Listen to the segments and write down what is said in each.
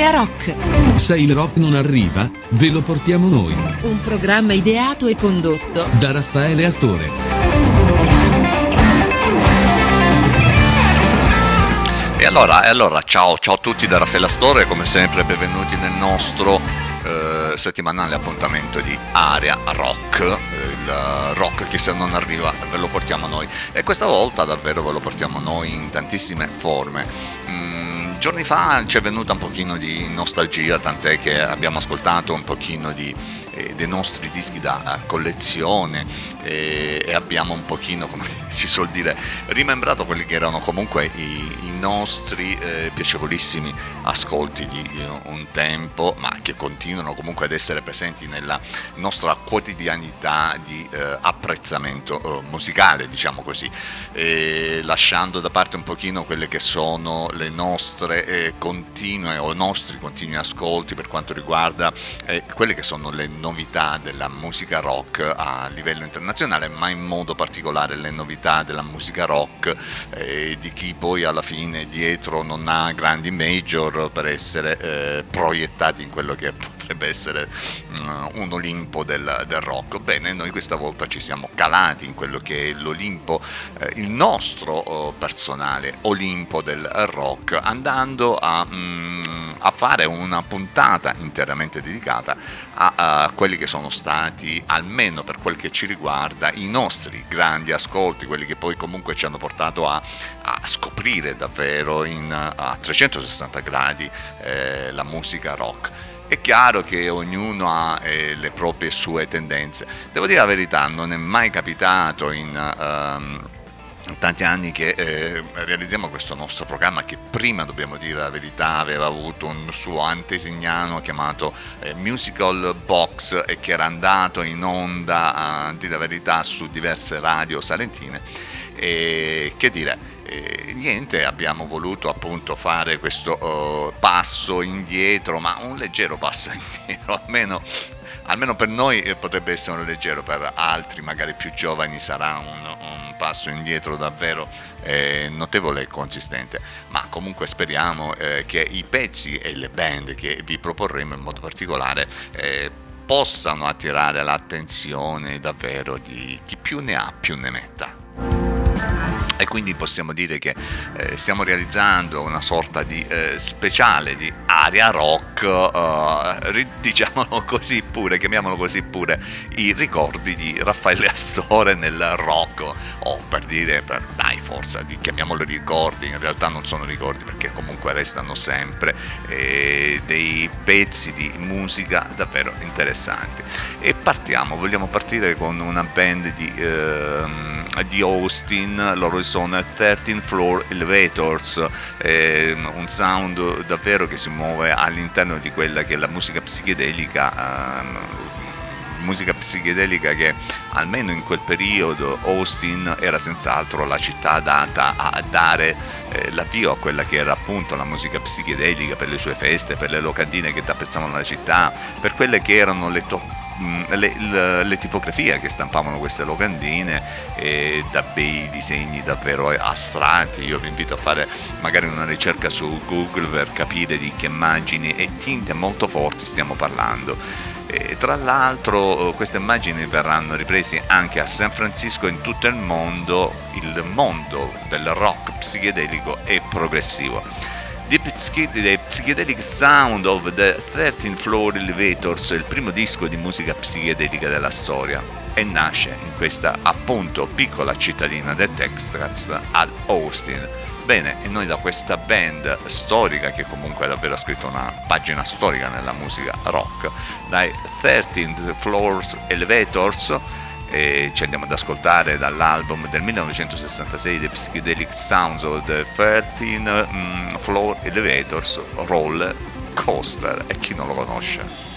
Area Rock. Se il rock non arriva, ve lo portiamo noi. Un programma ideato e condotto da Raffaele Astore. E allora, e allora ciao, ciao a tutti da Raffaele Astore, come sempre benvenuti nel nostro eh, settimanale appuntamento di Area Rock, il rock che se non arriva ve lo portiamo noi e questa volta davvero ve lo portiamo noi in tantissime forme. Mm, giorni fa ci è venuta un pochino di nostalgia, tant'è che abbiamo ascoltato un pochino di eh, dei nostri dischi da collezione e, e, abbiamo un pochino, come si suol dire, rimembrato quelli che erano comunque i, i nostri eh, piacevolissimi ascolti di un tempo, ma che continuano comunque ad essere presenti nella nostra quotidianità di eh, apprezzamento eh, musicale, diciamo così, e lasciando da parte un pochino quelle che sono le nostre eh, continue o nostri continui ascolti per quanto riguarda eh, quelle che sono le nostre novità della musica rock a livello internazionale, ma in modo particolare le novità della musica rock eh, di chi poi alla fine dietro non ha grandi major per essere eh, proiettati in quello che potrebbe essere uh, un Olimpo del, del, rock. Bene, noi questa volta ci siamo calati in quello che è l'Olimpo, eh, il nostro uh, personale Olimpo del rock, andando a, mm, a, fare una puntata interamente dedicata a, a quelli che sono stati, almeno per quel che ci riguarda, i nostri grandi ascolti, quelli che poi comunque ci hanno portato a, a scoprire davvero in, a 360 gradi eh, la musica rock. È chiaro che ognuno ha eh, le proprie sue tendenze. Devo dire la verità, non è mai capitato in... Um, tanti anni che eh, realizziamo questo nostro programma che prima, dobbiamo dire la verità, aveva avuto un suo antesignano chiamato eh, Musical Box e che era andato in onda, a dire la verità, su diverse radio salentine. E che dire, niente, abbiamo voluto appunto fare questo uh, passo indietro, ma un leggero passo indietro, almeno almeno per noi eh, potrebbe essere un leggero, per altri magari più giovani sarà un, un passo indietro davvero eh, notevole e consistente, ma comunque speriamo eh, che i pezzi e le band che vi proporremo in modo particolare eh, possano attirare l'attenzione davvero di chi più ne ha più ne metta e quindi possiamo dire che eh, stiamo realizzando una sorta di eh, speciale di aria rock, eh, diciamolo così pure, chiamiamolo così pure, i ricordi di Raffaele Astore nel rock, o per dire, per, dai forza, di, chiamiamolo ricordi, in realtà non sono ricordi perché comunque restano sempre eh, dei pezzi di musica davvero interessanti. E partiamo, vogliamo partire con una band di, ehm, di Austin, loro sono 13 Floor Elevators, eh, un sound davvero che si muove all'interno di quella che è la musica psichedelica. Eh, musica psichedelica che almeno in quel periodo Austin era senz'altro la città adatta a dare eh, l'avvio a quella che era appunto la musica psichedelica per le sue feste, per le locandine che tappezzavano la città, per quelle che erano le top Mm, le, le, le, tipografie che stampavano queste locandine e da bei disegni davvero astratti. Io vi invito a fare magari una ricerca su Google per capire di che immagini e tinte molto forti stiamo parlando. E tra l'altro queste immagini verranno riprese anche a San Francisco in tutto il mondo, il mondo del rock psichedelico e progressivo. The, Psychedelic Sound of the 13th Floor Elevators, il primo disco di musica psichedelica della storia, e nasce in questa appunto piccola cittadina del Texas ad Austin. Bene, e noi da questa band storica, che comunque ha davvero scritto una pagina storica nella musica rock, dai 13th Floors Elevators, e ci andiamo ad ascoltare dall'album del 1966 The Psychedelic Sounds of the 13 mm, Floor Elevators Roll Coaster e chi non lo conosce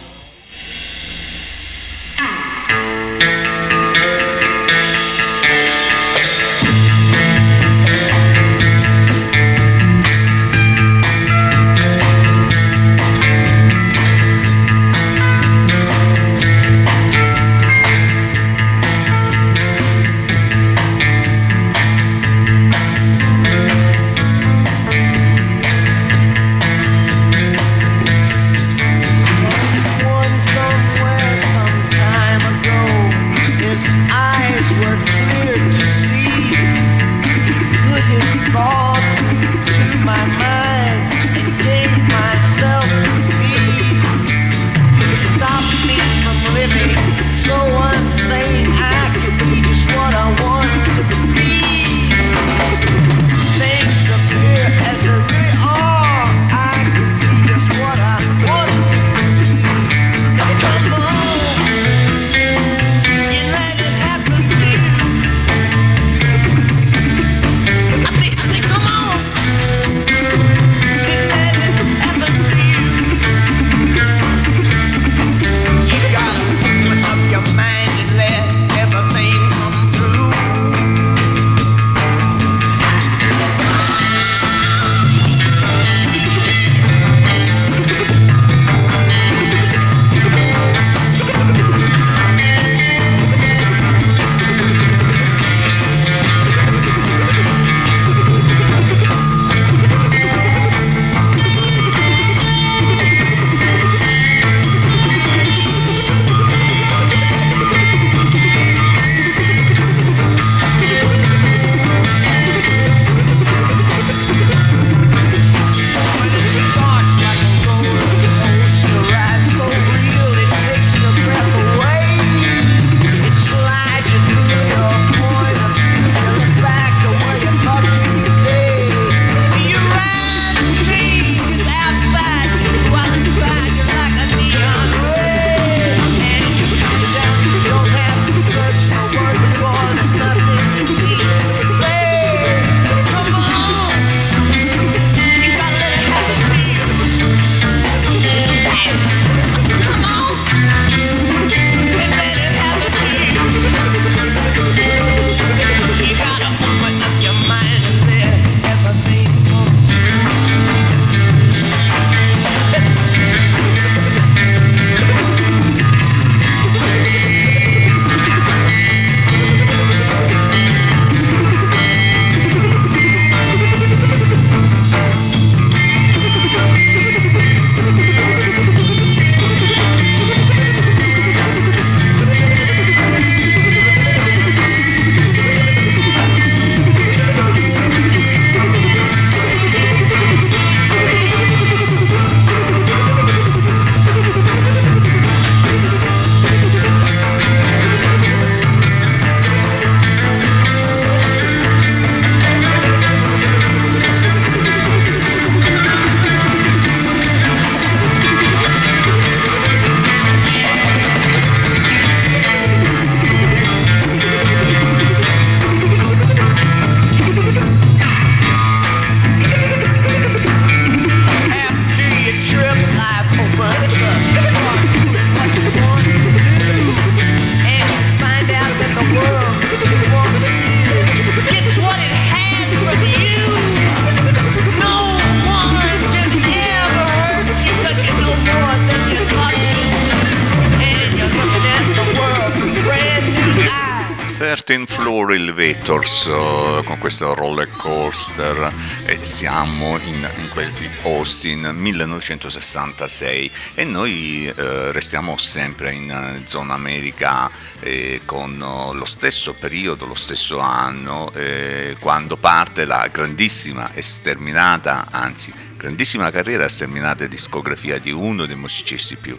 13 Floor Elevators uh, con questo roller coaster e siamo in, in quel di Austin 1966 e noi uh, restiamo sempre in zona America eh, con lo stesso periodo, lo stesso anno eh, quando parte la grandissima e sterminata, anzi grandissima carriera sterminata discografia di uno dei musicisti più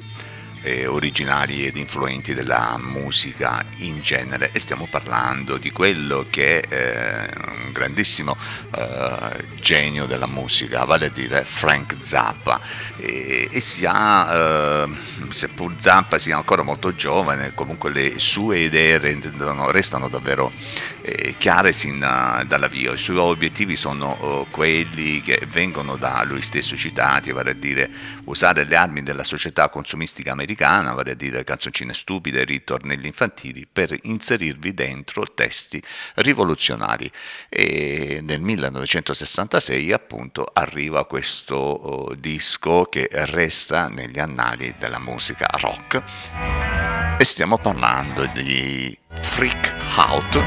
eh, originali ed influenti della musica in genere. E stiamo parlando di quello che è eh, un grandissimo eh, genio della musica, vale a dire Frank Zappa. E, e si ha, eh, seppur Zappa sia ancora molto giovane, comunque le sue idee restano, restano davvero eh, chiare sin dalla via, i suoi obiettivi sono oh, quelli che vengono da lui stesso citati, vale a dire usare le armi della società consumistica americana americana, vale a dire canzoncine stupide, ritornelli infantili, per inserirvi dentro testi rivoluzionari. E nel 1966 appunto arriva questo oh, disco che resta negli annali della musica rock e stiamo parlando di Freak Out.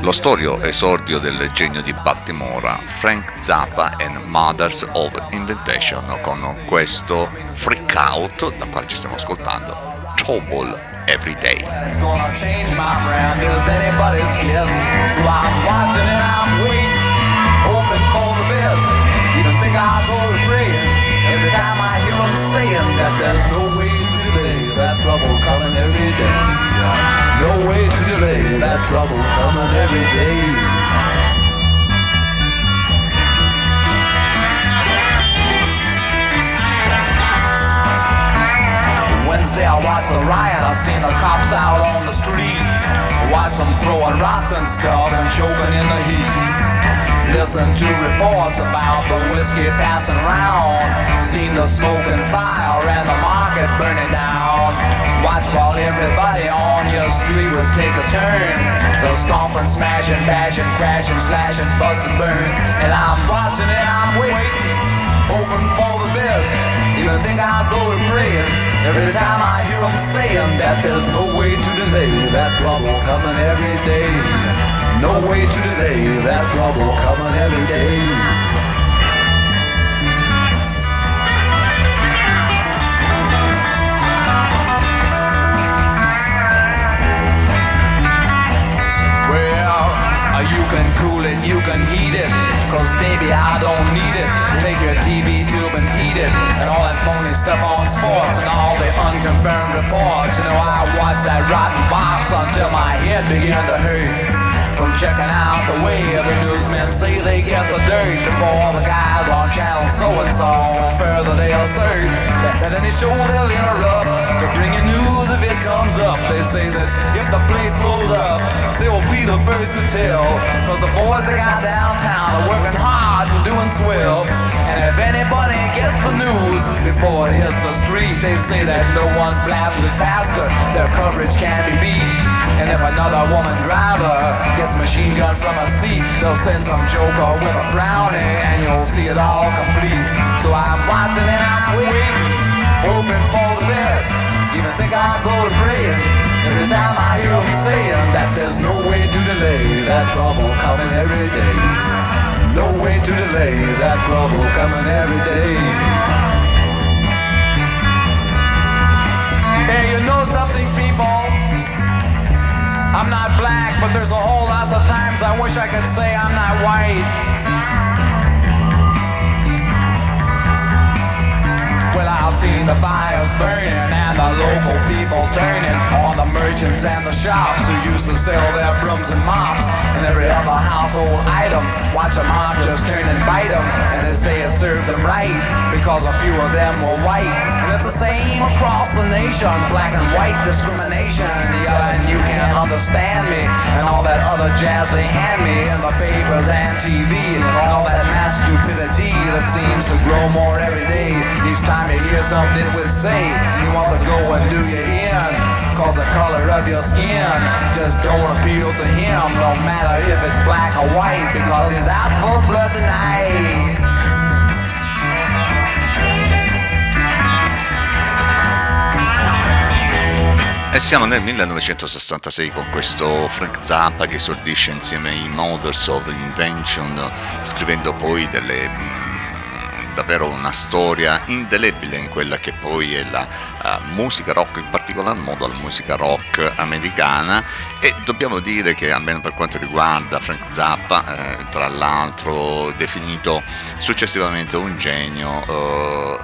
Lo storio esordio del genio di Baltimora, Frank Zappa and Mothers of Inventation, con questo freak out da quale ci stiamo ascoltando, Trouble Every Day. There's no way to delay that trouble coming every day. No way to delay that trouble coming every day. Wednesday I watched the riot, I seen the cops out on the street. Watch them throwing rocks and stuff and choking in the heat. Listen to reports about the whiskey passing round. Seen the smoke and fire and the market burning down. Watch while everybody on your street will take a turn. They'll stomp and smash and bash and and slash and bust and burn. And I'm watching and I'm waiting, hoping for the best. Even think I'll go and praying every time I hear them saying that there's no way to delay that trouble coming every day. No way to delay that trouble coming every day. Well, uh, you can cool it, you can heat it. Cause baby, I don't need it. Take your TV tube and eat it. And all that phony stuff on sports and all the unconfirmed reports. You know, I watched that rotten box until my head began to hurt from checking out the way the newsmen say they get the dirt before the guys on channel so and so. Further, they assert that any show they'll interrupt to bring you news if it comes up. They say that if the place blows up, they will be the first to tell. Cause the boys they got downtown are working hard and doing swell. And if anybody gets the news before it hits the street, they say that no one blabs it faster. Their coverage can be beat. And if another woman driver gets machine gun from a seat, they'll send some joker with a brownie and you'll see it all complete. So I'm watching and I'm waiting, hoping for the best. Even think I'll go to praying every time I hear them saying that there's no way to delay that trouble coming every day. No way to delay that trouble coming every day. Hey, you know something, people? I'm not black, but there's a whole lot of times I wish I could say I'm not white. Seen the fires burning and the local people turning on the merchants and the shops who used to sell their brooms and mops and every other household item. Watch a mob just turn and bite them, and they say it served them right because a few of them were white. It's the same across the nation, black and white discrimination. Yeah, and you can't understand me, and all that other jazz they hand me in the papers and TV, and all that mass stupidity that seems to grow more every day. Each time you hear something would say, he wants to go and do you in. Cause the color of your skin just don't appeal to him, no matter if it's black or white, because he's out for blood tonight. E siamo nel 1966 con questo Frank Zappa che esordisce insieme ai Mothers of Invention, scrivendo poi delle davvero una storia indelebile in quella che poi è la uh, musica rock, in particolar modo la musica rock americana. E dobbiamo dire che almeno per quanto riguarda Frank Zappa, eh, tra l'altro definito successivamente un genio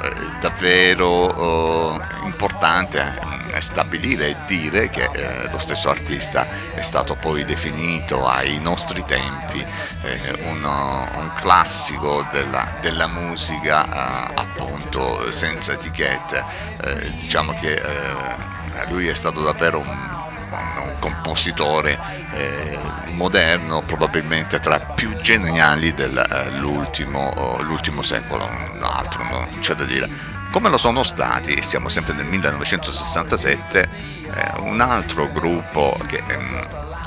eh, davvero eh, importante stabilire e dire che eh, lo stesso artista è stato poi definito ai nostri tempi eh, un, un, classico della, della musica eh, appunto senza etichette. Eh, diciamo che eh, lui è stato davvero un, un compositore eh, moderno, probabilmente tra più geniali dell'ultimo uh, secolo, altro non c'è da dire come lo sono stati, siamo sempre nel 1967, eh, un altro gruppo che ehm,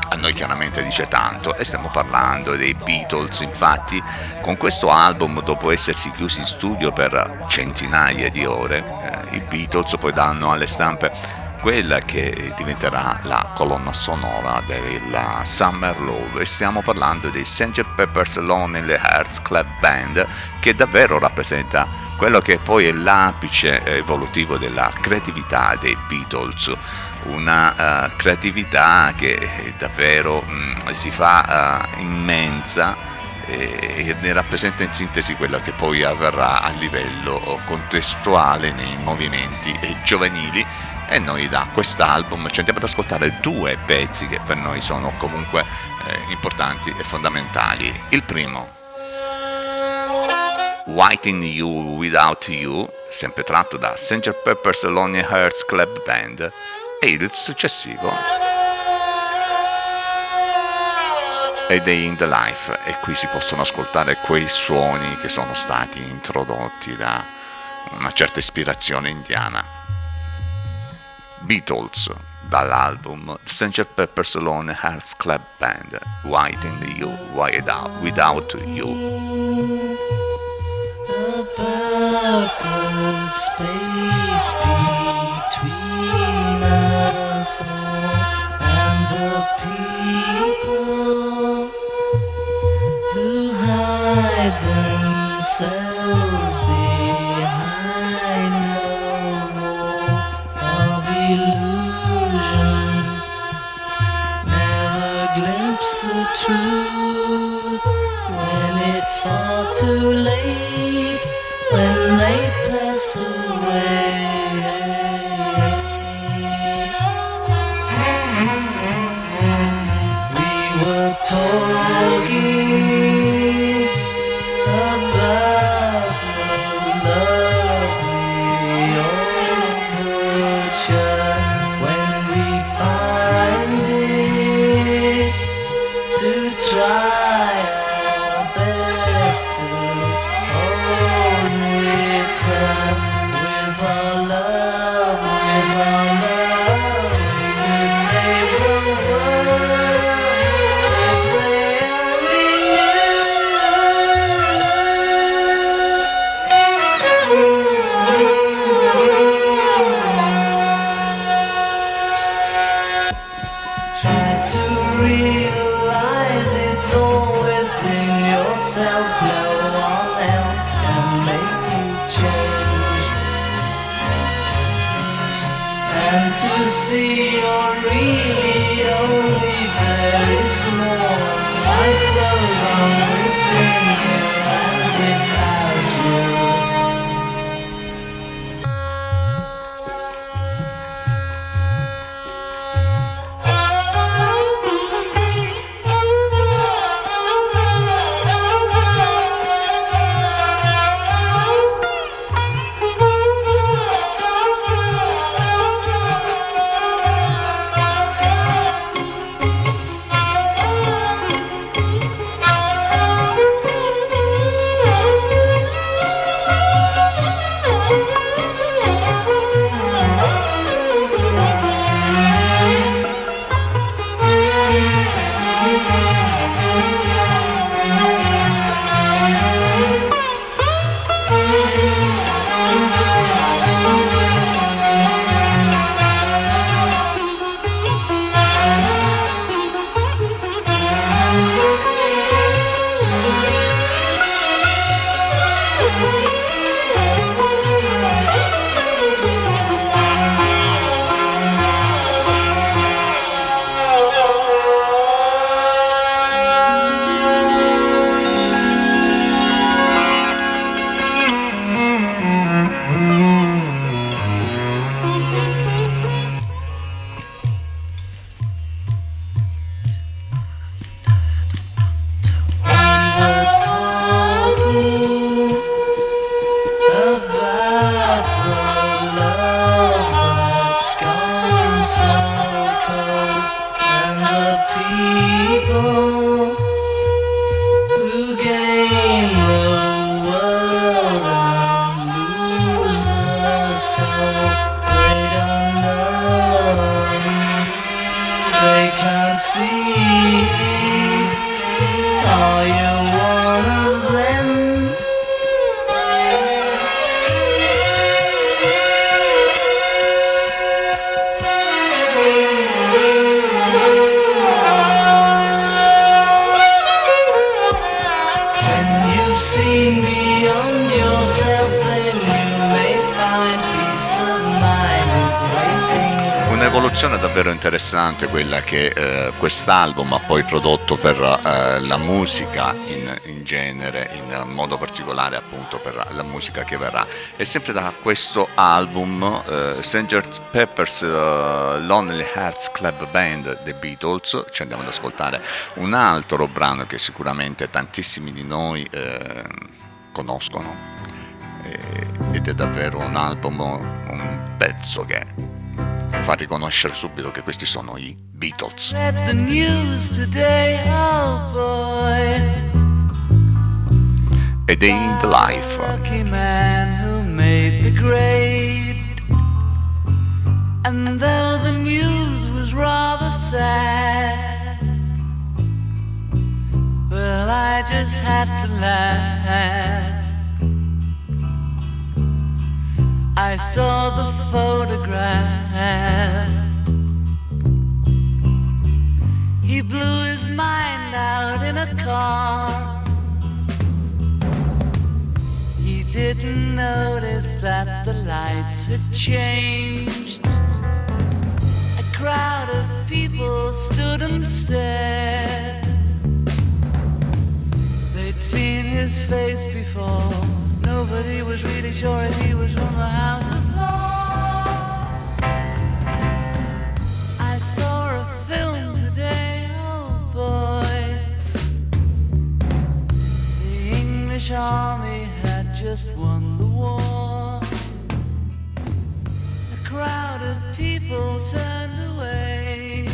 a noi chiaramente dice tanto e stiamo parlando dei Beatles, infatti con questo album dopo essersi chiusi in studio per centinaia di ore, eh, i Beatles poi danno alle stampe quella che diventerà la colonna sonora della Summer Love e stiamo parlando dei Sgt. Pepper's Lonely Hearts Club Band che davvero rappresenta quello che poi è l'apice evolutivo della creatività dei Beatles, una uh, creatività che davvero um, si fa uh, immensa e ne rappresenta in sintesi quello che poi avverrà a livello contestuale nei movimenti giovanili e noi da quest'album ci andiamo ad ascoltare due pezzi che per noi sono comunque eh, importanti e fondamentali. Il primo White in You Without You, sempre tratto da St. Pepper's Lonely Hearts Club Band, e il successivo A Day in the Life e qui si possono ascoltare quei suoni che sono stati introdotti da una certa ispirazione indiana. Beatles dall'album St. Pepper's Lonely Hearts Club Band White in You Without You the space between us and the people who hide themselves behind the wall of illusion. Never glimpse the truth when it's far too late sous davvero interessante quella che eh, quest'album ha poi prodotto per eh, la musica in, in genere, in modo particolare appunto per la musica che verrà. E sempre da questo album, eh, Sgt. Pepper's eh, Lonely Hearts Club Band, The Beatles, ci andiamo ad ascoltare un altro brano che sicuramente tantissimi di noi eh, conoscono ed è davvero un album, un pezzo che fa riconoscere subito che questi sono i Beatles. Read the news today, oh boy. A Day in the Life. Lucky man who made the grade. And though the news was rather sad, well, I just had to laugh. I saw the photograph. He blew his mind out in a car. He didn't notice that the lights had changed. A crowd of people stood and stared. They'd seen his face before. Nobody was really sure if he was from the House of Lords. I saw a film today, oh boy. The English army had just won the war. A crowd of people turned away.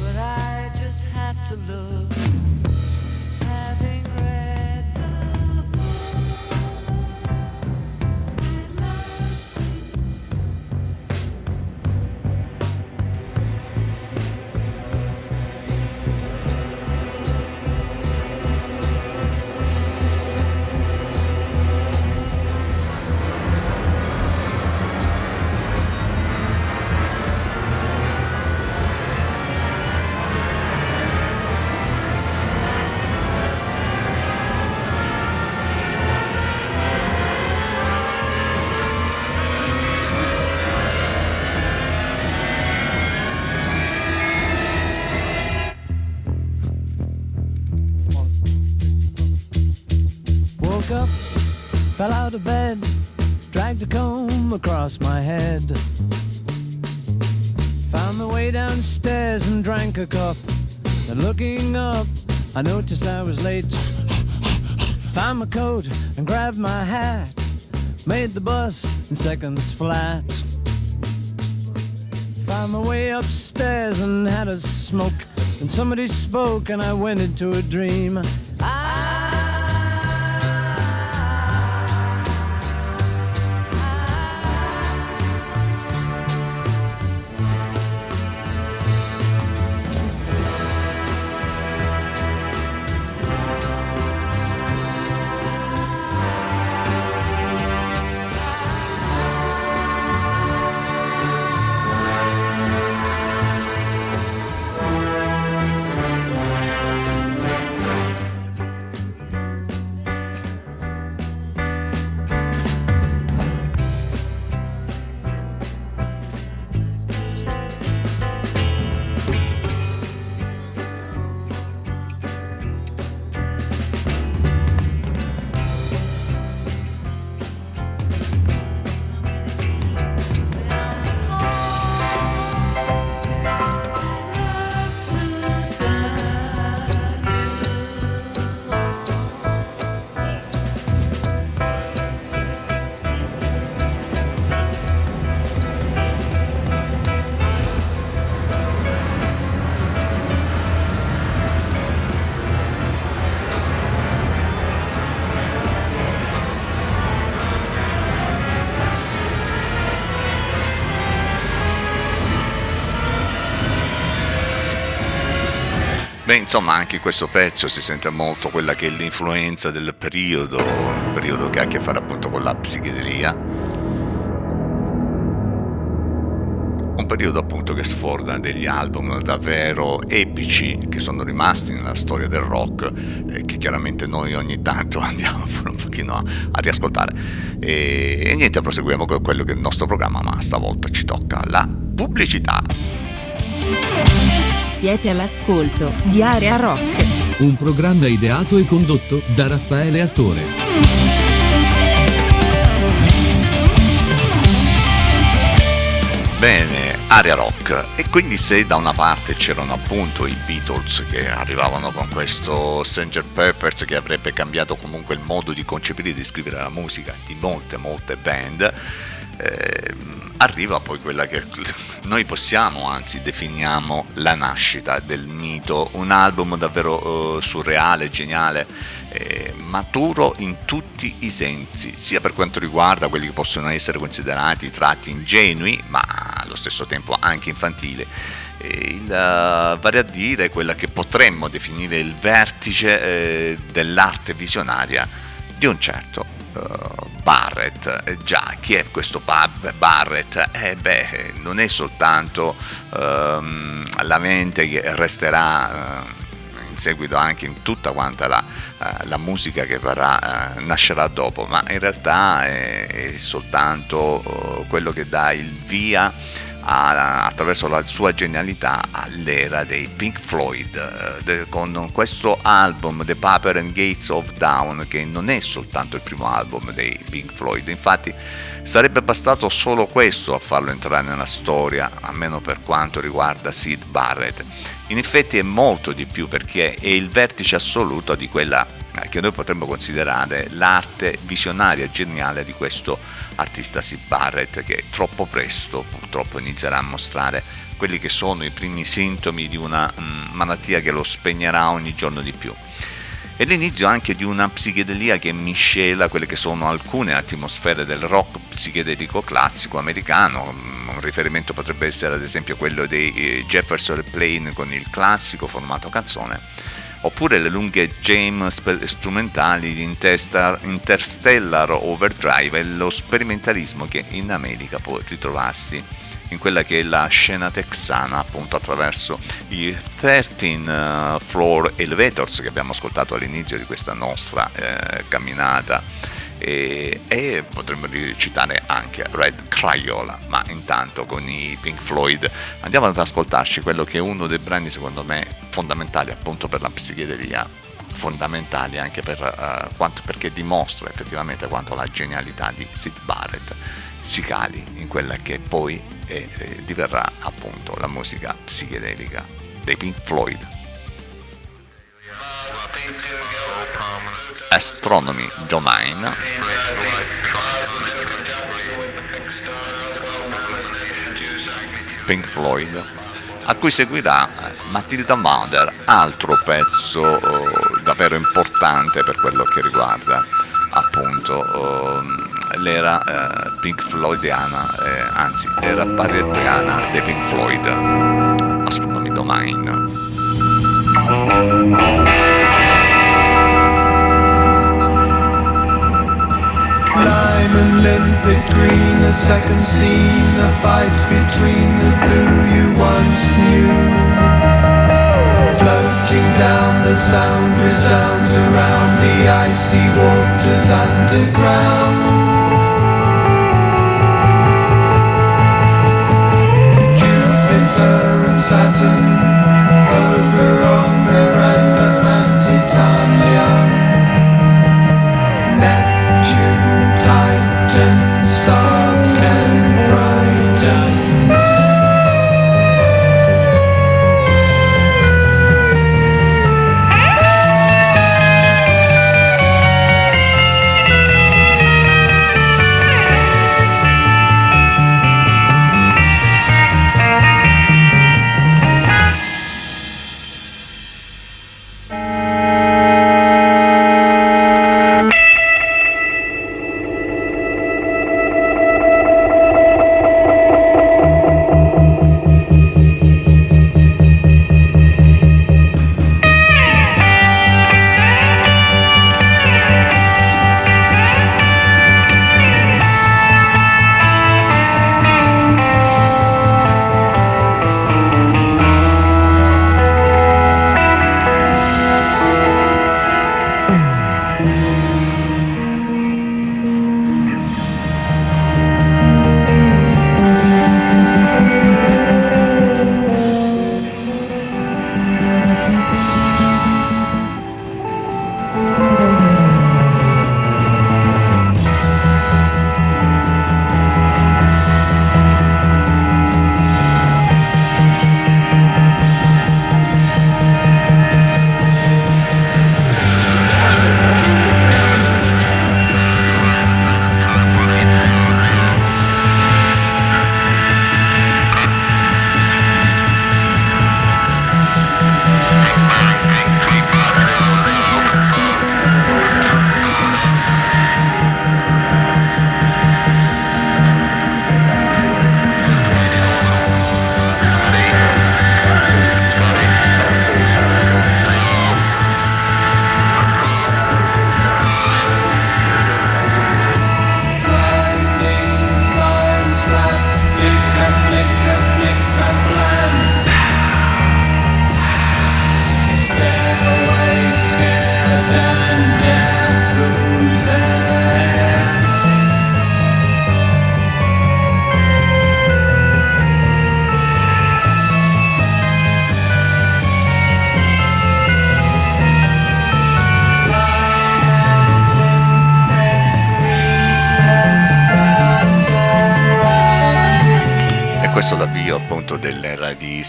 But I just had to look. Out of bed, dragged a comb across my head. Found my way downstairs and drank a cup. Then looking up, I noticed I was late. Found my coat and grabbed my hat. Made the bus in seconds flat. Found my way upstairs and had a smoke. And somebody spoke and I went into a dream. Beh, insomma, anche in questo pezzo si sente molto quella che è l'influenza del periodo, il periodo che ha a che fare appunto con la psichedelia. Un periodo appunto che sforda degli album davvero epici che sono rimasti nella storia del rock e che chiaramente noi ogni tanto andiamo un pochino a, a riascoltare. E, e niente, proseguiamo con quello che è il nostro programma, ma stavolta ci tocca la pubblicità. Siete all'ascolto di Area Rock. Un programma ideato e condotto da Raffaele Astore. Bene, area rock. E quindi se da una parte c'erano appunto i Beatles che arrivavano con questo Sanger Peppers che avrebbe cambiato comunque il modo di concepire e di scrivere la musica di molte molte band, eh, arriva poi quella che noi possiamo, anzi definiamo la nascita del mito, un album davvero eh, surreale, geniale, eh, maturo in tutti i sensi, sia per quanto riguarda quelli che possono essere considerati tratti ingenui, ma allo stesso tempo anche infantili. Il, uh, vale a dire quella che potremmo definire il vertice eh, dell'arte visionaria di un certo uh, Barrett. Eh, già, chi è questo Barrett? Eh beh, non è soltanto uh, la mente che resterà uh, in seguito anche in tutta quanta la, la musica che verrà, nascerà dopo, ma in realtà è, è soltanto quello che dà il via a, attraverso la sua genialità all'era dei Pink Floyd eh, con questo album The Paper and Gates of Dawn che non è soltanto il primo album dei Pink Floyd. Infatti sarebbe bastato solo questo a farlo entrare nella storia almeno per quanto riguarda Sid Barrett in effetti è molto di più perché è il vertice assoluto di quella eh, che noi potremmo considerare l'arte visionaria geniale di questo artista Sid Barrett che troppo presto purtroppo inizierà a mostrare quelli che sono i primi sintomi di una mm, malattia che lo spegnerà ogni giorno di più. È l'inizio anche di una psichedelia che miscela quelle che sono alcune atmosfere del rock psichedelico classico americano. Un riferimento potrebbe essere ad esempio quello dei eh, Jefferson Airplane con il classico formato canzone oppure le lunghe jam strumentali di Interstellar Overdrive e lo sperimentalismo che in America può ritrovarsi in quella che è la scena texana appunto attraverso i 13 uh, Floor Elevators che abbiamo ascoltato all'inizio di questa nostra eh, camminata. E, e, potremmo citare anche Red Crayola, ma intanto con i Pink Floyd. Andiamo ad ascoltarci quello che è uno dei brani secondo me fondamentali appunto per la psichedelia, fondamentali anche per, uh, quanto, perché dimostra effettivamente quanto la genialità di Sid Barrett si in quella che poi è, eh, diverrà appunto la musica psichedelica dei Pink Floyd. Astronomy Domain. Pink Floyd, a cui seguirà eh, Matilda Mother, altro pezzo eh, davvero importante per quello che riguarda appunto eh, l'era eh, Pink Floydiana, eh, anzi l'era barrettiana dei Pink Floyd, Astronomy Domain. Lime and limpid green, a second scene, the fights between the blue you once knew. Floating down, the sound resounds around the icy waters underground. Saturn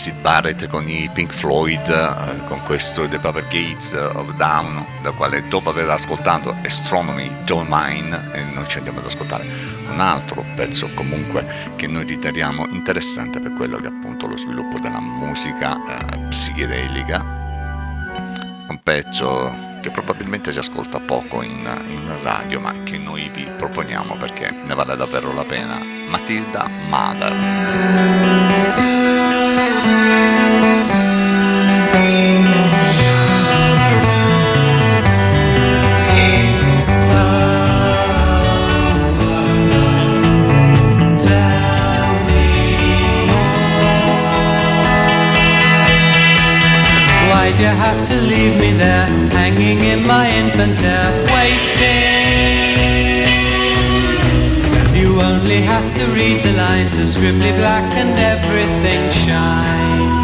Sid Barrett con i Pink Floyd, eh, con questo The Papa Gates of Down, da quale dopo aver ascoltato Astronomy Don't Mine, e noi ci andiamo ad ascoltare un altro pezzo comunque che noi riteniamo interessante per quello che è appunto lo sviluppo della musica eh, psichedelica, un pezzo che probabilmente si ascolta poco in, in radio ma che noi vi proponiamo perché ne vale davvero la pena. Matilda Mother. You have to leave me there, hanging in my infant air, waiting? Only have to read the lines, are scribbly black and everything shines.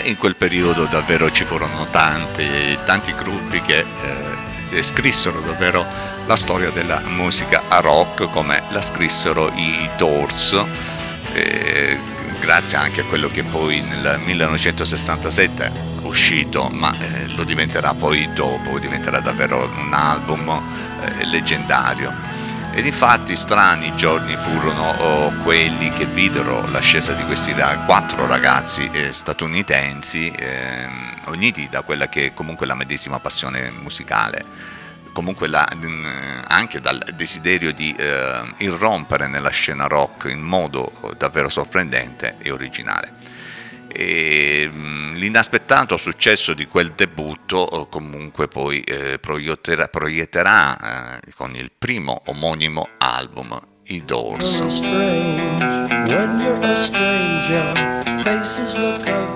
Beh, in quel periodo davvero ci furono tanti, tanti gruppi che eh, scrissero davvero la storia della musica a rock come la scrissero i Doors, eh, grazie anche a quello che poi nel 1967 è uscito, ma eh, lo diventerà poi dopo, diventerà davvero un album eh, leggendario. Ed infatti strani giorni furono oh, quelli che videro l'ascesa di questi ra- quattro ragazzi eh, statunitensi, ehm, uniti da quella che è comunque la medesima passione musicale, comunque la- anche dal desiderio di eh, irrompere nella scena rock in modo davvero sorprendente e originale. E, mh, l'inaspettato successo di quel debutto eh, comunque poi eh, proietterà, proietterà eh, con il primo omonimo album, i Doors.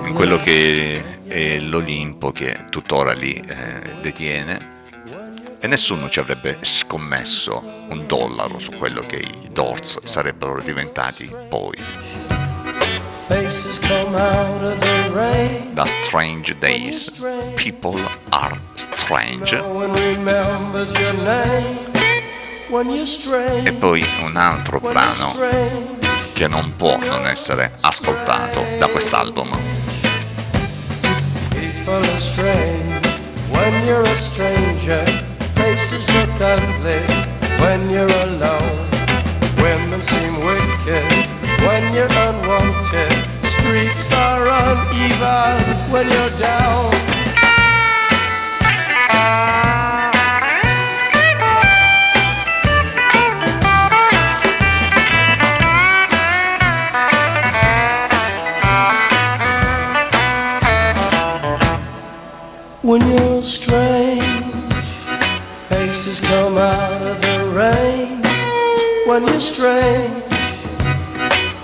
in quello che è l'Olimpo che tuttora lì eh, detiene e nessuno ci avrebbe scommesso un dollaro su quello che i Doors sarebbero diventati poi. Da Strange Days, People Are Strange. E poi un altro brano che non può non essere ascoltato da quest'album. People are strange when you're a stranger. Faces look ugly when you're alone. Women seem wicked when you're unwanted. Streets are uneven when you're down. When you're strange, faces come out of the rain. When you're strange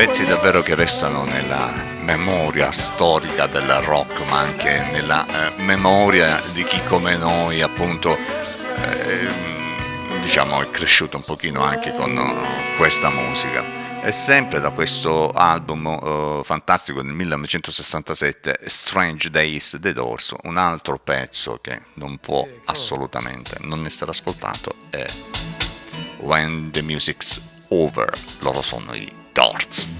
Pezzi davvero che restano nella memoria storica del rock, ma anche nella eh, memoria di chi come noi appunto ehm, diciamo è cresciuto un pochino anche con eh, questa musica. E sempre da questo album eh, fantastico del 1967, Strange Days The Doors, un altro pezzo che non può assolutamente non essere ascoltato è When the Music's Over, loro sono i Doors.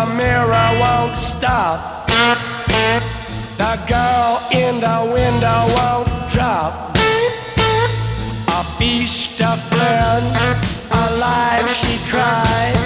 The mirror won't stop. The girl in the window won't drop. A feast of friends, alive she cried,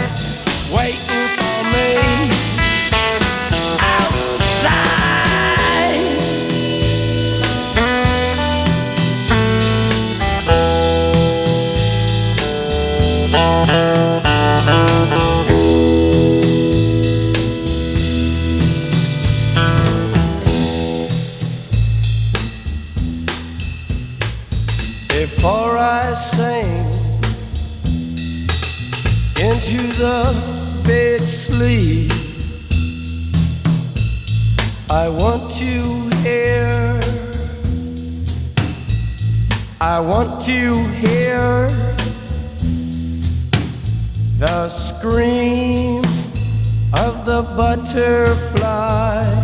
sleep, I want to hear. I want to hear the scream of the butterfly.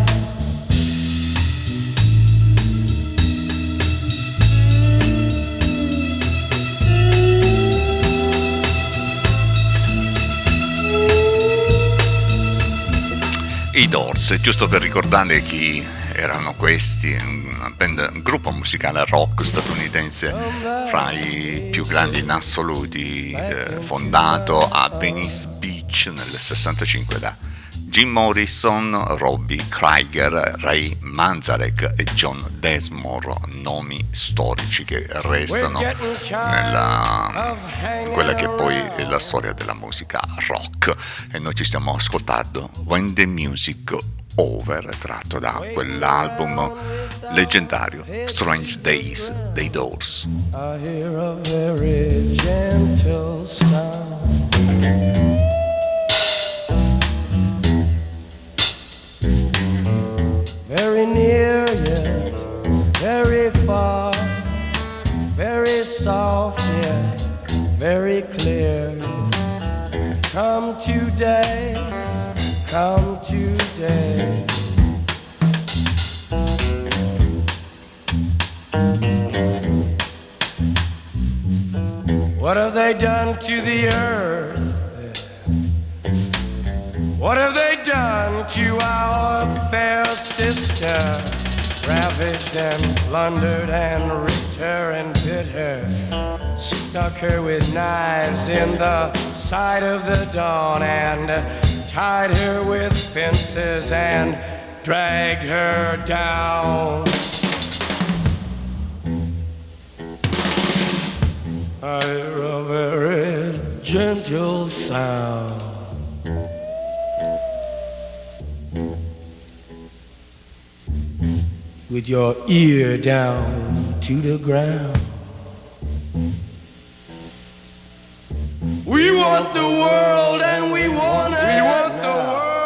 I Doors, giusto per ricordare chi erano questi, una band- un gruppo musicale rock statunitense fra i più grandi in assoluti, eh, fondato a Venice Beach nel 65 da Jim Morrison, Robbie Krieger, Ray Manzarek e John Desmore, nomi storici che restano nella, quella che poi è la storia della musica rock. E noi ci stiamo ascoltando When the Music Over tratto da quell'album leggendario Strange Days dei Doors. I hear a very gentle sound. Very far, very soft yet very clear. Come today, come today. What have they done to the earth? What have they done to our fair sister? Ravaged and plundered and ripped her and bit her. Stuck her with knives in the side of the dawn and tied her with fences and dragged her down. I hear a very gentle sound. With your ear down to the ground. We want the world and we want it. We want the world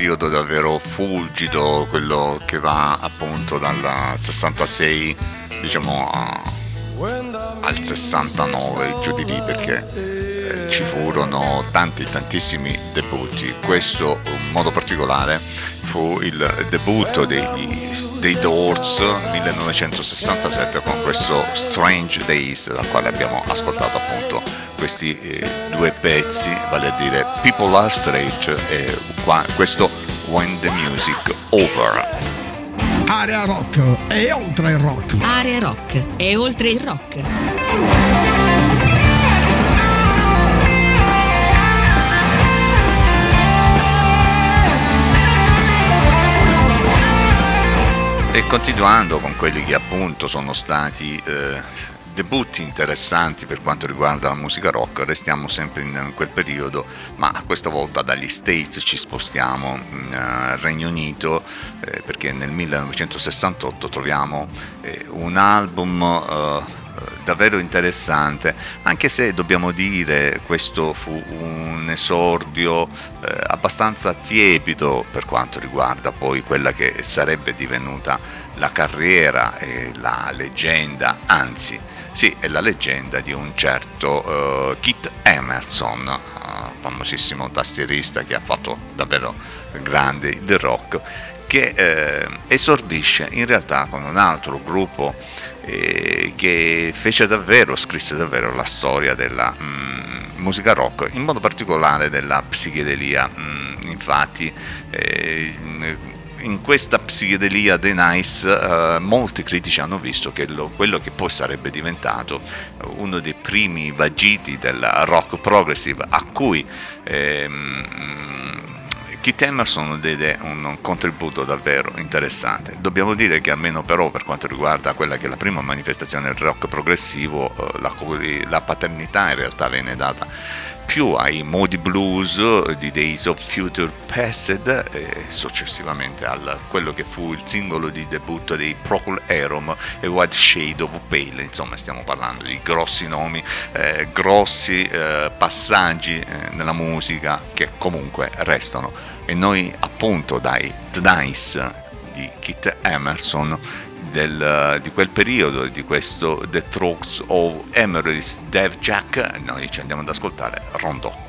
periodo davvero fulgido, quello che va appunto dal 66, diciamo, a- al 69, giù di lì, perché eh, ci furono tanti, tantissimi debutti. Questo, in modo particolare, fu il debutto dei, dei Doors 1967 con questo Strange Days, dal quale abbiamo ascoltato appunto questi eh, due pezzi, vale a dire People Are Strange e qua- questo When the Music Over. Area rock e oltre il rock. Area rock e oltre il rock. E continuando con quelli che appunto sono stati eh, debutti interessanti per quanto riguarda la musica rock, restiamo sempre in quel periodo, ma questa volta dagli States ci spostiamo in eh, Regno Unito eh, perché nel 1968 troviamo eh, un album eh, davvero interessante, anche se dobbiamo dire questo fu un esordio eh, abbastanza tiepido per quanto riguarda poi quella che sarebbe divenuta la carriera e la leggenda, anzi sì, è la leggenda di un certo eh, Kit Emerson, eh, famosissimo tastierista che ha fatto davvero grande del rock, che eh, esordisce in realtà con un altro gruppo eh, che fece davvero, scrisse davvero la storia della mm, musica rock, in modo particolare della psichedelia. Mm, infatti, eh, in questa psichedelia dei Nice eh, molti critici hanno visto che lo- quello che poi sarebbe diventato uno dei primi vagiti del rock progressive a cui ehm, Keith Emerson diede un contributo davvero interessante. Dobbiamo dire che almeno però per quanto riguarda quella che è la prima manifestazione del rock progressivo, eh, la, la paternità in realtà venne data più ai modi blues di Days of Future Passed e successivamente a quello che fu il singolo di debutto dei Procol Harum e White Shade of Pale, insomma stiamo parlando di grossi nomi, eh, grossi eh, passaggi eh, nella musica che comunque restano. E noi appunto dai The Nice di Kit Emerson del, di quel periodo, di questo The Throats of Emery's Dev Jack, noi ci andiamo ad ascoltare Rondò.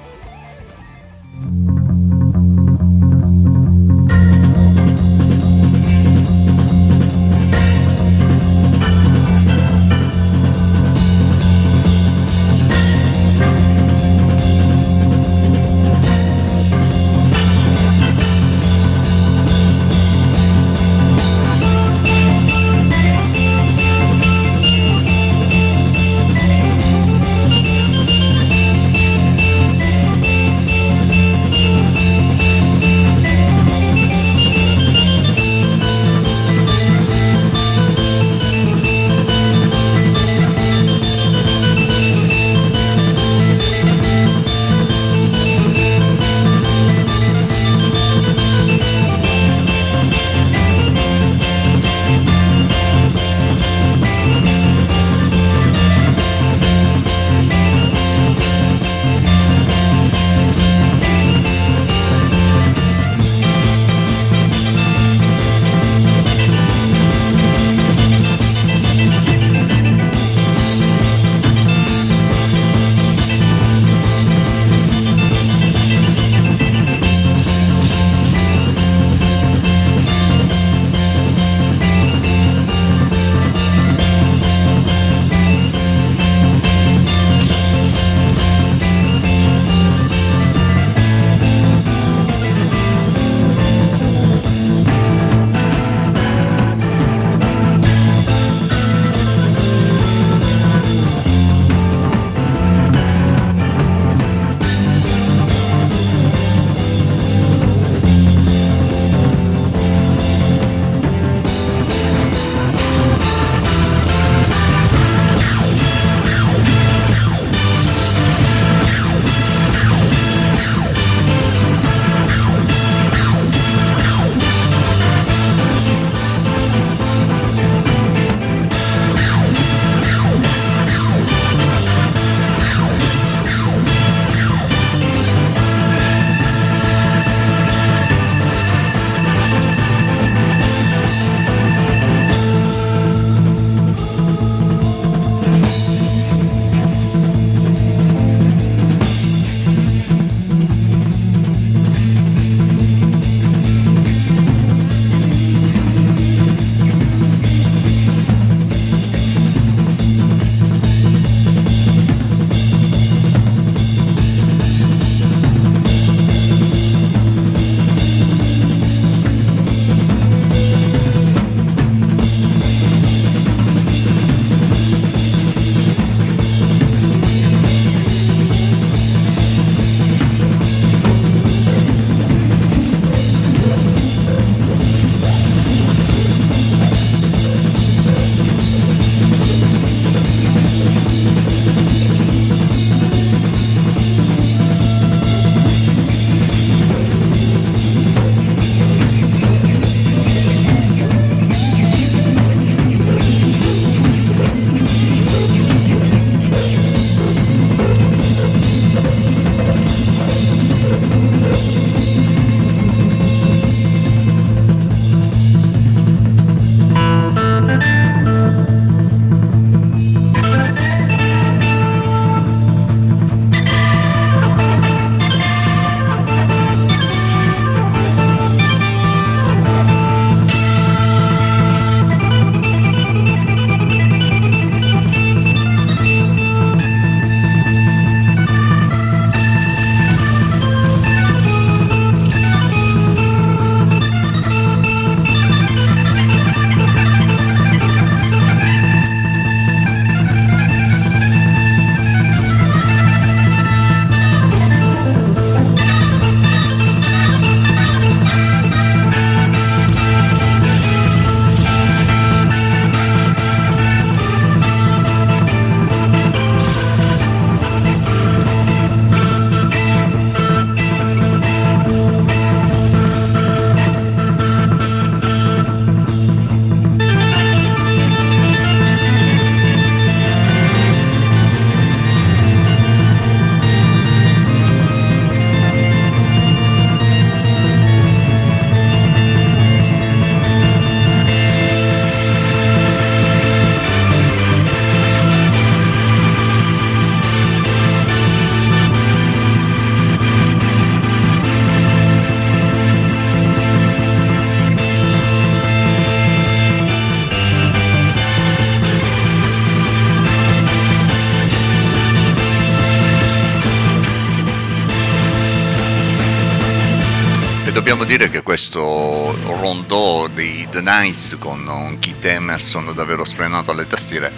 Dire che questo rondò dei The Nights con un Keith Emerson davvero sfrenato alle tastiere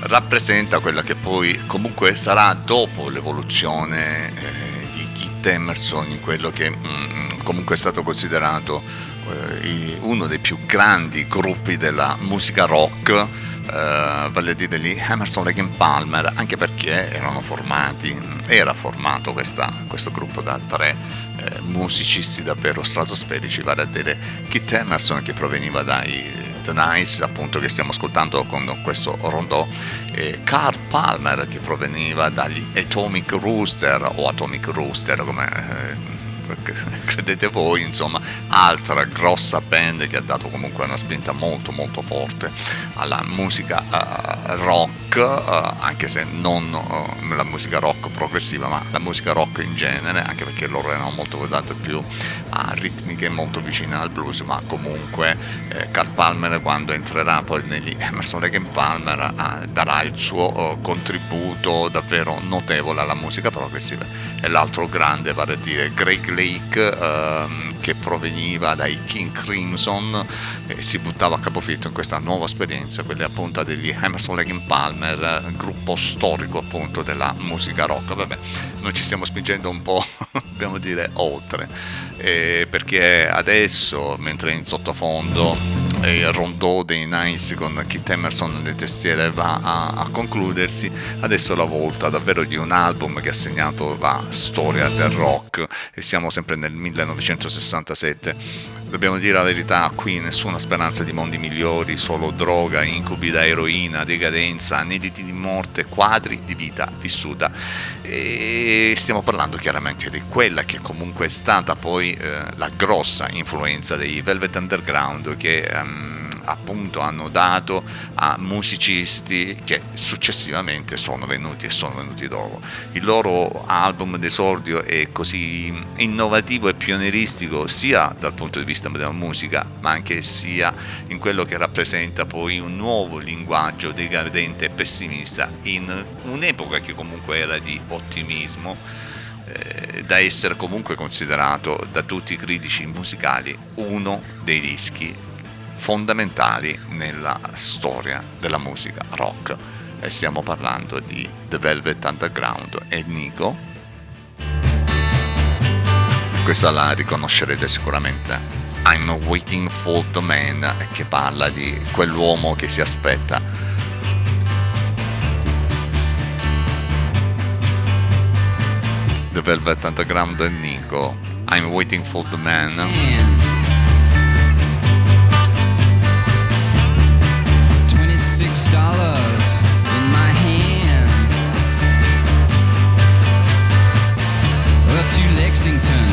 rappresenta quella che poi comunque sarà dopo l'evoluzione eh, di Keith Emerson in quello che mm, comunque è stato considerato eh, uno dei più grandi gruppi della musica rock eh, vale a dire gli Emerson Lake Palmer anche perché erano formati era formato questa, questo gruppo da tre musicisti davvero stratosferici. Vale a dire Kit Emerson che proveniva dai The Nice appunto che stiamo ascoltando con questo rondò e Carl Palmer che proveniva dagli Atomic Rooster o Atomic Rooster come eh, credete voi, insomma, altra grossa band che ha dato comunque una spinta molto molto forte alla musica uh, rock, uh, anche se non uh, la musica rock progressiva, ma la musica rock in genere, anche perché loro erano molto votati più a ritmiche molto vicine al blues, ma comunque eh, Carl Palmer quando entrerà poi negli Emerson Lake Palmer darà il suo contributo davvero notevole alla musica progressiva. E l'altro grande vale a dire Greg Lake ehm, che proveniva dai King Crimson e si buttava a capofitto in questa nuova esperienza, quella appunto degli Emerson Lake Palmer, gruppo storico appunto della musica rock. Vabbè, noi ci stiamo spingendo un po', dobbiamo dire, oltre, eh, perché adesso, mentre in sottofondo il rondò dei Nice con Kit Emerson nelle testiere va a, a, concludersi, adesso la volta davvero di un album che ha segnato la storia del rock e siamo sempre nel 1967. Dobbiamo dire la verità, qui nessuna speranza di mondi migliori, solo droga, incubi da eroina, decadenza, aneddoti di morte, quadri di vita vissuta. E stiamo parlando chiaramente di quella che comunque è stata poi eh, la grossa influenza dei Velvet Underground che um, appunto hanno dato a musicisti che successivamente sono venuti e sono venuti dopo. Il loro album d'esordio è così innovativo e pionieristico sia dal punto di vista della musica ma anche sia in quello che rappresenta poi un nuovo linguaggio decadente e pessimista in un'epoca che comunque era di ottimismo eh, da essere comunque considerato da tutti i critici musicali uno dei dischi fondamentali nella storia della musica rock. E stiamo parlando di The Velvet Underground e Nico. Questa la riconoscerete sicuramente. I'm Waiting for the Man che parla di quell'uomo che si aspetta. The Velvet Underground e Nico. I'm Waiting for the Man six dollars in my hand. Up to Lexington,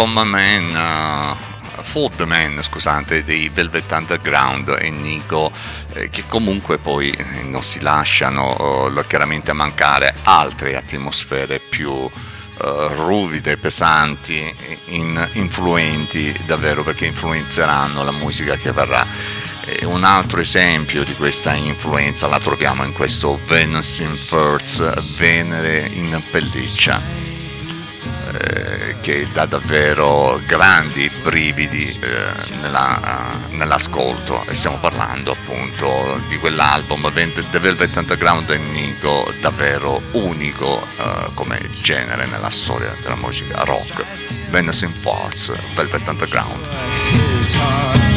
ascoltati From Man, uh, For the Man, scusate, dei Velvet Underground e Nico, eh, che comunque poi eh, non si lasciano uh, chiaramente mancare altre atmosfere più ruvide, pesanti, in, influenti davvero perché influenzeranno la musica che verrà. E un altro esempio di questa influenza la troviamo in questo Venus in First, Venere in pelliccia, eh, che dà davvero grandi brividi eh, nella, uh, nell'ascolto. E stiamo parlando appunto di quell'album The Velvet Underground e Nico davvero unico uh, come genere nella storia della musica rock. Venus in Force Velvet Underground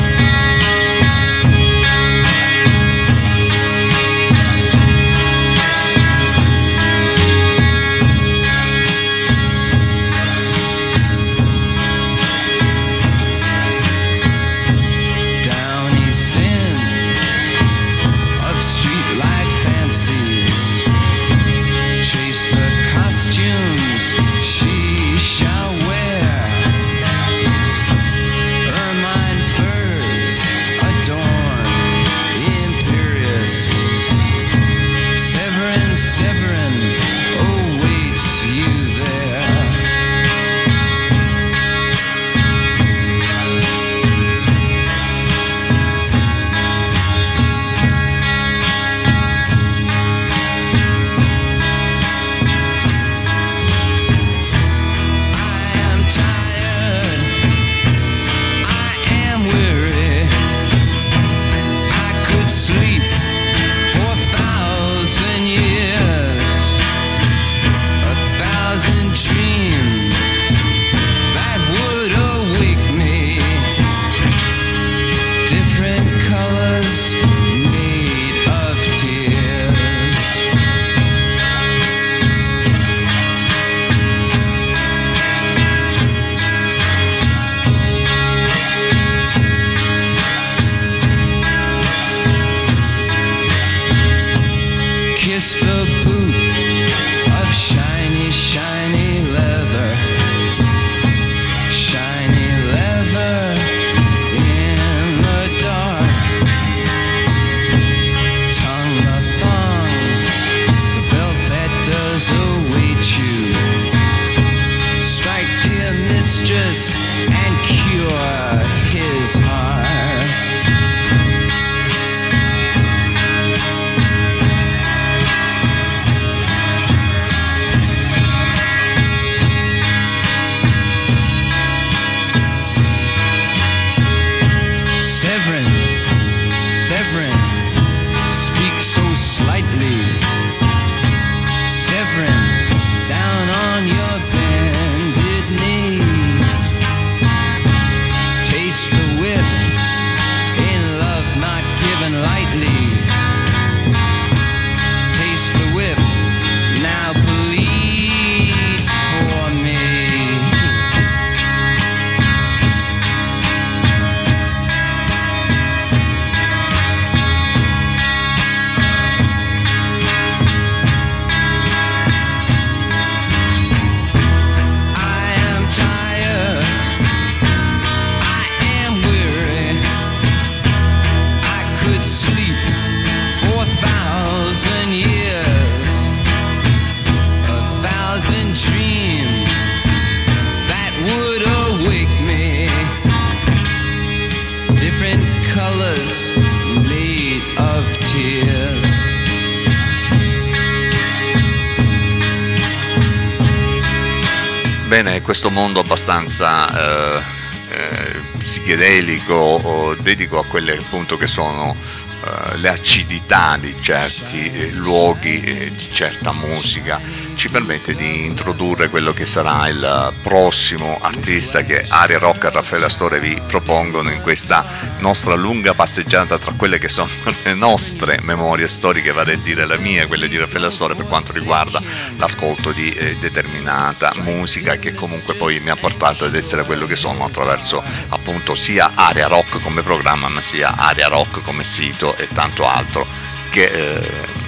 questo mondo abbastanza eh, eh, psichedelico dedico a quelle appunto che sono eh, le acidità di certi eh, luoghi, eh, di certa musica, ci permette di introdurre quello che sarà il prossimo artista che Aria Rock e Raffaele Astore vi propongono in questa nostra lunga passeggiata tra quelle che sono le nostre memorie storiche, vale a dire le mie, quelle di Raffaele Astore per quanto riguarda l'ascolto di eh, determinata musica che comunque poi mi ha portato ad essere quello che sono attraverso appunto sia Aria Rock come programma ma sia Aria Rock come sito e tanto altro che eh,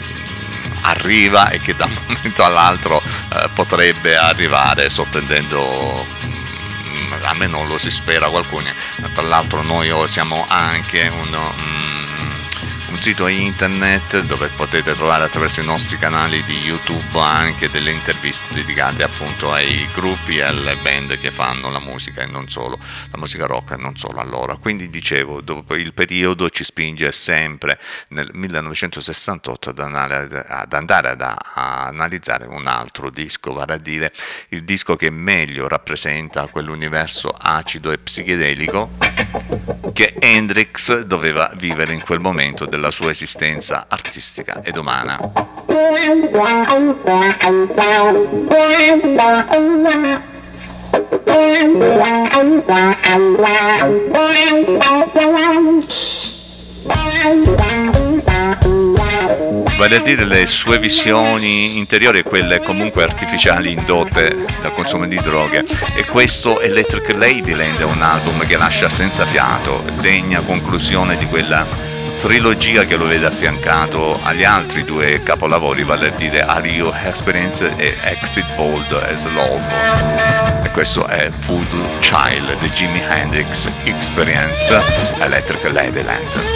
arriva e che da un momento all'altro eh, potrebbe arrivare sorprendendo mm, almeno lo si spera qualcuno. Tra l'altro noi oh, siamo anche un, mm, un sito internet dove potete trovare attraverso i nostri canali di YouTube anche delle interviste dedicate appunto ai gruppi e alle band che fanno la musica e non solo, la musica rock e non solo allora. Quindi dicevo, dopo il periodo ci spinge sempre nel 1968 ad andare, ad ad, analizzare un altro disco, vale a dire il disco che meglio rappresenta quell'universo acido e psichedelico che Hendrix doveva vivere in quel momento della sua esistenza artistica ed umana. Vale a dire le sue visioni interiori e quelle comunque artificiali indotte dal consumo di droghe. E questo Electric Ladyland è un album che lascia senza fiato, degna conclusione di quella trilogia che lo vede affiancato agli altri due capolavori, vale a dire Are You Experience e Exit Bold as Love. E questo è Voodoo Child di Jimi Hendrix Experience Electric Ladyland.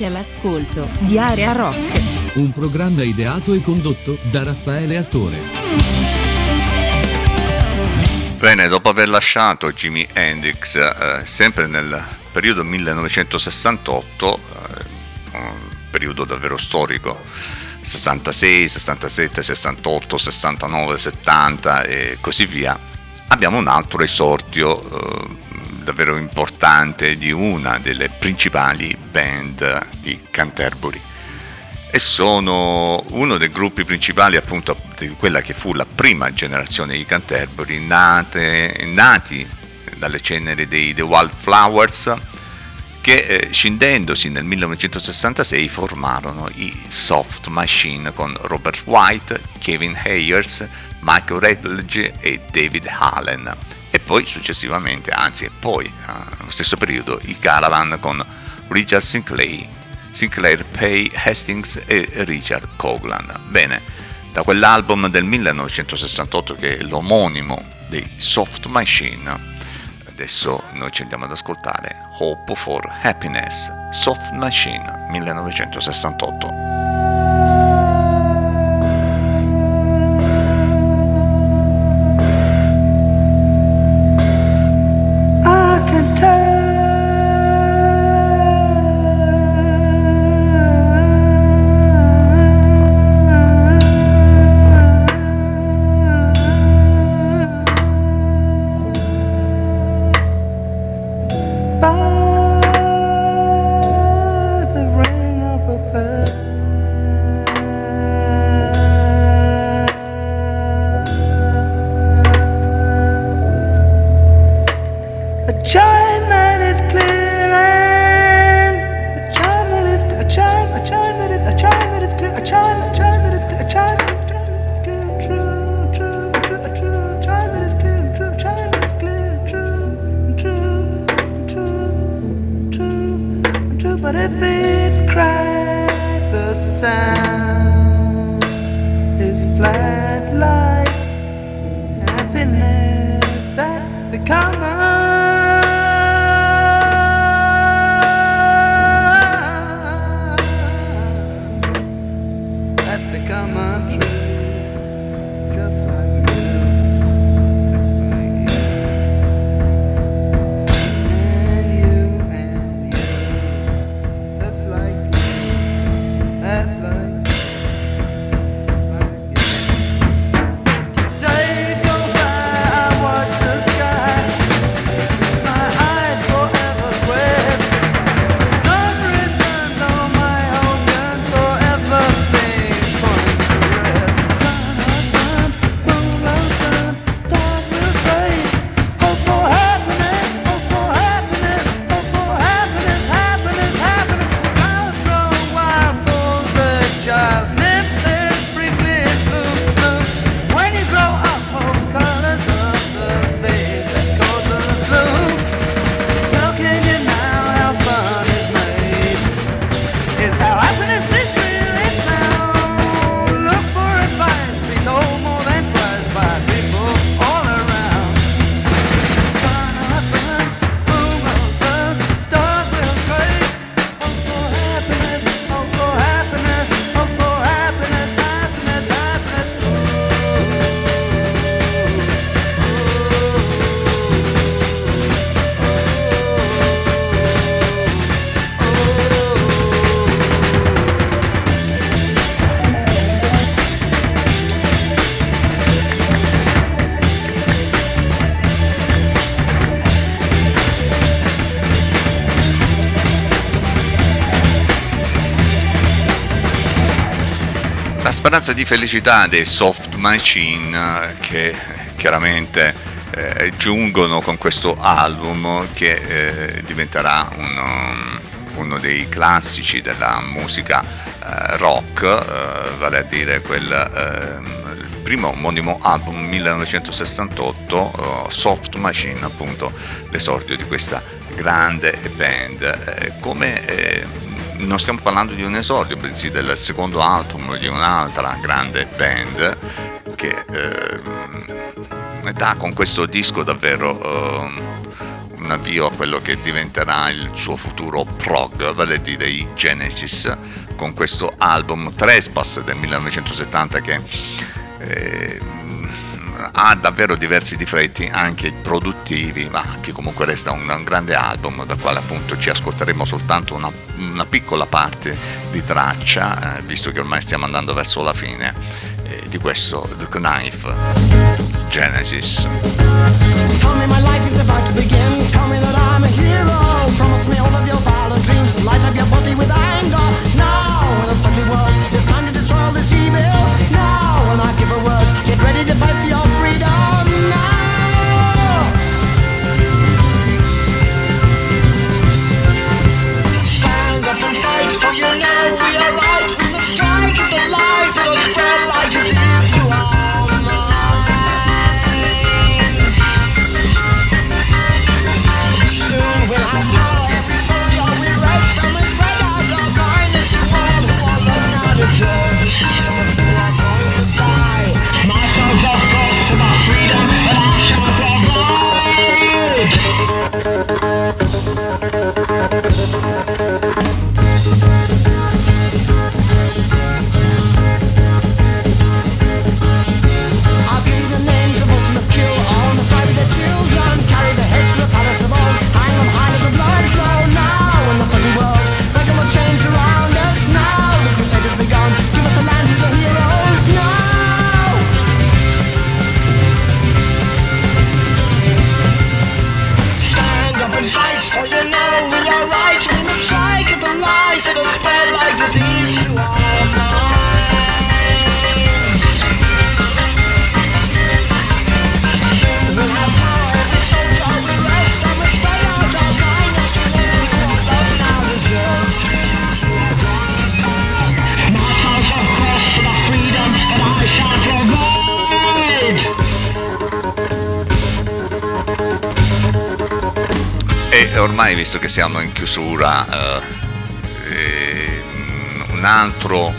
Siete all'ascolto di Area Rock. Un programma ideato e condotto da Raffaele Astore. Bene, dopo aver lasciato Jimi Hendrix, eh, sempre nel periodo 1968, eh, un periodo davvero storico, 66, 67, 68, 69, 70 e così via, abbiamo un altro esordio eh, davvero importante di una delle principali band di Canterbury. E sono uno dei gruppi principali appunto di quella che fu la prima generazione di Canterbury nate, nati dalle ceneri dei The Wildflowers che eh, scindendosi nel 1966 formarono i Soft Machine con Robert White, Kevin Hayers, Mike Redledge e David Allen e poi successivamente, anzi poi nello stesso periodo, i Caravan con Richard Sinclair, Sinclair Pay Hastings e Richard Coglan. Bene, da quell'album del 1968 che è l'omonimo dei Soft Machine, adesso noi ci andiamo ad ascoltare Hope for Happiness, Soft Machine 1968. La speranza di felicità dei soft machine eh, che chiaramente eh, giungono con questo album che eh, diventerà uno, uno dei classici della musica eh, rock, eh, vale a dire quel ehm, primo omonimo album 1968, eh, Soft Machine, appunto l'esordio di questa grande band. Eh, come eh, non stiamo parlando di un esordio, bensì del secondo album di un'altra grande band che eh, dà con questo disco davvero eh, un avvio a quello che diventerà il suo futuro prog, vale a dire i Genesis, con questo album Trespass del 1970 che eh, ha davvero diversi difetti anche produttivi, ma che comunque resta un, un grande album dal quale appunto ci ascolteremo soltanto una, una piccola parte di traccia, eh, visto che ormai stiamo andando verso la fine eh, di questo The Knife Genesis. Tell me my life is about to begin. Tell me that I'm a hero. Promise me all of your violent dreams. Light up your body with anger. Now, in the ugly world, it's time to destroy all this evil. Now, when I give a word, get ready to fight Ormai, visto che siamo in chiusura, eh, eh, un altro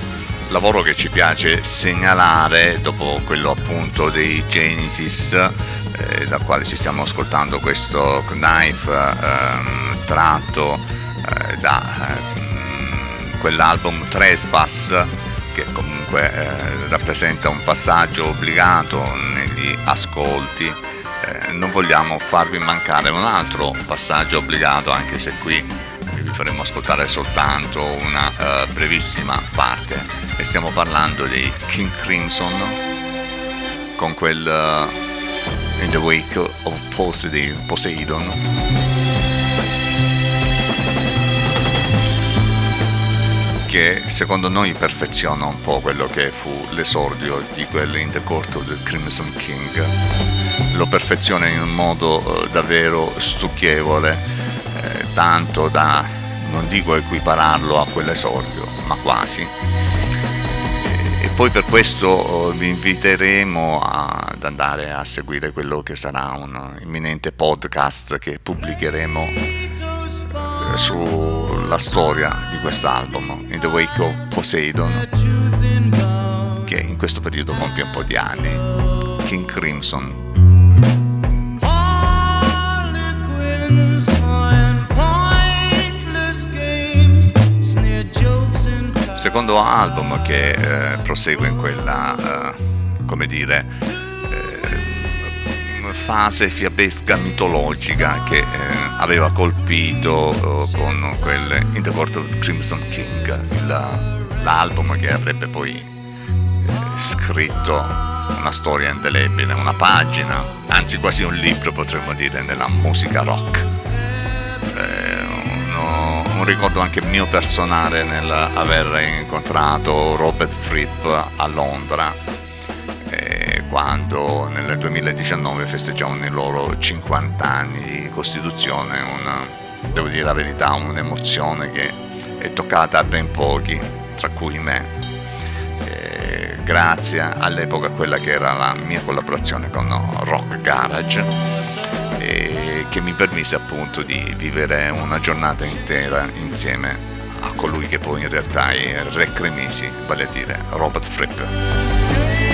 lavoro che ci piace segnalare, dopo quello appunto dei Genesis, eh, dal quale ci stiamo ascoltando questo knife ehm, tratto eh, da ehm, quell'album Trespass, che comunque eh, rappresenta un passaggio obbligato negli ascolti eh, non vogliamo farvi mancare un altro passaggio obbligato, anche se qui vi faremo ascoltare soltanto una eh, brevissima parte. E stiamo parlando di King Crimson con quel eh, In the Wake of. Poseidon che secondo noi perfeziona un po' quello che fu l'esordio di quel In the Court of the Crimson King. Lo perfeziona in un modo eh, davvero stucchevole, eh, tanto da, non dico equipararlo a quell'esordio, ma quasi. E, poi per questo eh, vi inviteremo ad andare a seguire quello che sarà un imminente podcast che pubblicheremo eh, sulla storia di quest'album, In the Wake of Poseidon, che in questo periodo compie un po' di anni, King Crimson. Secondo album che eh, prosegue in quella, eh, come dire, eh, fase fiabesca mitologica che eh, aveva colpito eh, con quel In the Court of Crimson King, il- l'album che avrebbe poi eh, scritto una storia indelebile, una pagina, anzi quasi un libro potremmo dire, nella musica rock. Eh, un ricordo anche mio personale nell'aver incontrato Robert Fripp a Londra eh, quando nel 2019 festeggiavano i loro 50 anni di costituzione, una, devo dire la verità, un'emozione che è toccata a ben pochi, tra cui me grazie all'epoca quella che era la mia collaborazione con Rock Garage che mi permise appunto di vivere una giornata intera insieme a colui che poi in realtà è Re Cremisi, vale a dire Robert Fripp.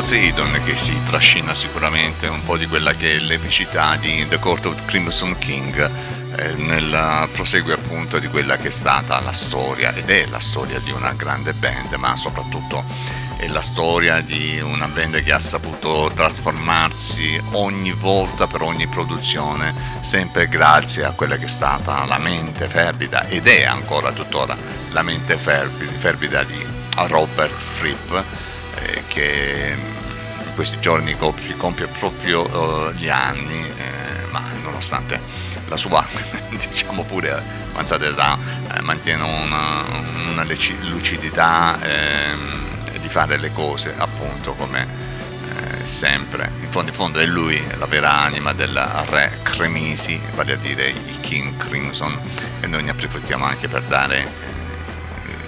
Poseidon che si trascina sicuramente un po' di quella che è l'epicità di The Court of Crimson King eh, nel proseguo appunto di quella che è stata la storia ed è la storia di una grande band ma soprattutto è la storia di una band che ha saputo trasformarsi ogni volta per ogni produzione sempre grazie a quella che è stata la mente fervida ed è ancora tuttora la mente fervida, fervida di Robert Fripp che in questi giorni compie, compie proprio eh, gli anni, eh, ma nonostante la sua, diciamo pure avanzata età, eh, mantiene una, una lucidità ehm, di fare le cose appunto come sempre. In fondo in fondo è lui la vera anima del re Cremisi, vale a dire il King Crimson, e noi ne approfittiamo anche per dare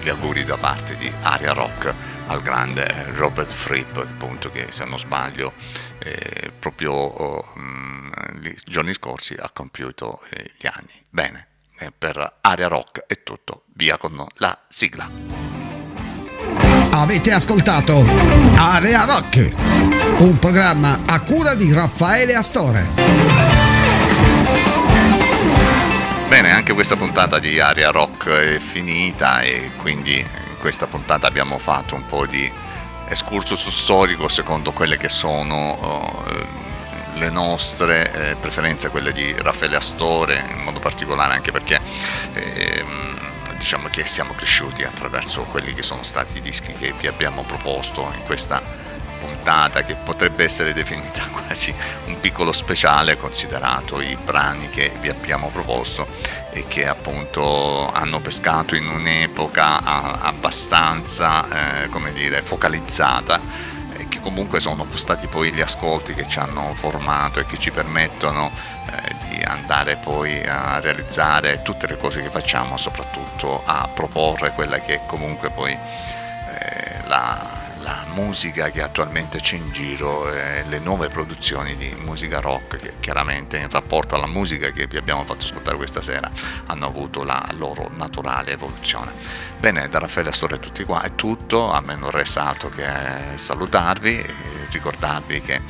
gli auguri da parte di Aria Rock al grande Robert Fripp, appunto che se non sbaglio eh, proprio oh, mh, i giorni scorsi ha compiuto eh, gli anni. Bene, eh, per Aria Rock è tutto, via con la sigla. Avete ascoltato Area Rock, un programma a cura di Raffaele Astore. Bene, anche questa puntata di Aria Rock è finita e quindi in questa puntata abbiamo fatto un po' di excursus storico secondo quelle che sono eh, le nostre eh, preferenze, quelle di Raffaele Astore in modo particolare anche perché ehm, diciamo che siamo cresciuti attraverso quelli che sono stati i dischi che vi abbiamo proposto in questa puntata che potrebbe essere definita quasi un piccolo speciale considerato i brani che vi abbiamo proposto e che appunto hanno pescato in un'epoca ah, abbastanza eh, come dire focalizzata che comunque sono stati poi gli ascolti che ci hanno formato e che ci permettono eh, di andare poi a realizzare tutte le cose che facciamo, soprattutto a proporre quella che è comunque poi eh, la, la musica che attualmente c'è in giro, eh, le nuove produzioni di musica rock che chiaramente in rapporto alla musica che vi abbiamo fatto ascoltare questa sera hanno avuto la loro naturale evoluzione. Bene, da Raffaele Astore tutti qua è tutto, a me non resta altro che salutarvi e ricordarvi che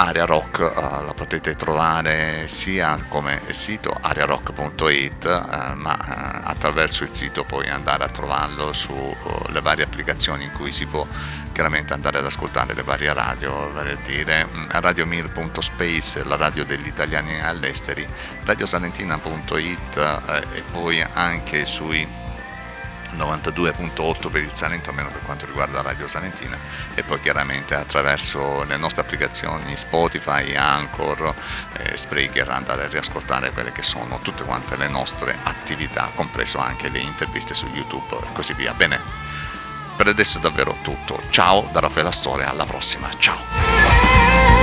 Area Rock eh, la potete trovare sia come sito arearock.it eh, ma eh, attraverso il sito puoi andare a trovarlo sulle varie applicazioni in cui si può chiaramente andare ad ascoltare le varie radio, vale dire mm, radiomir.space, la radio degli italiani all'esteri, radiosalentina.it e poi anche sui 92.8 per il Salento, almeno per quanto riguarda Radio Salentina, e poi chiaramente attraverso le nostre applicazioni Spotify, Anchor, eh, Spreaker andare a riascoltare quelle che sono tutte quante le nostre attività, compreso anche le interviste su YouTube e così via. Bene, per adesso è davvero tutto. Ciao da Raffaele Storia, alla prossima, ciao!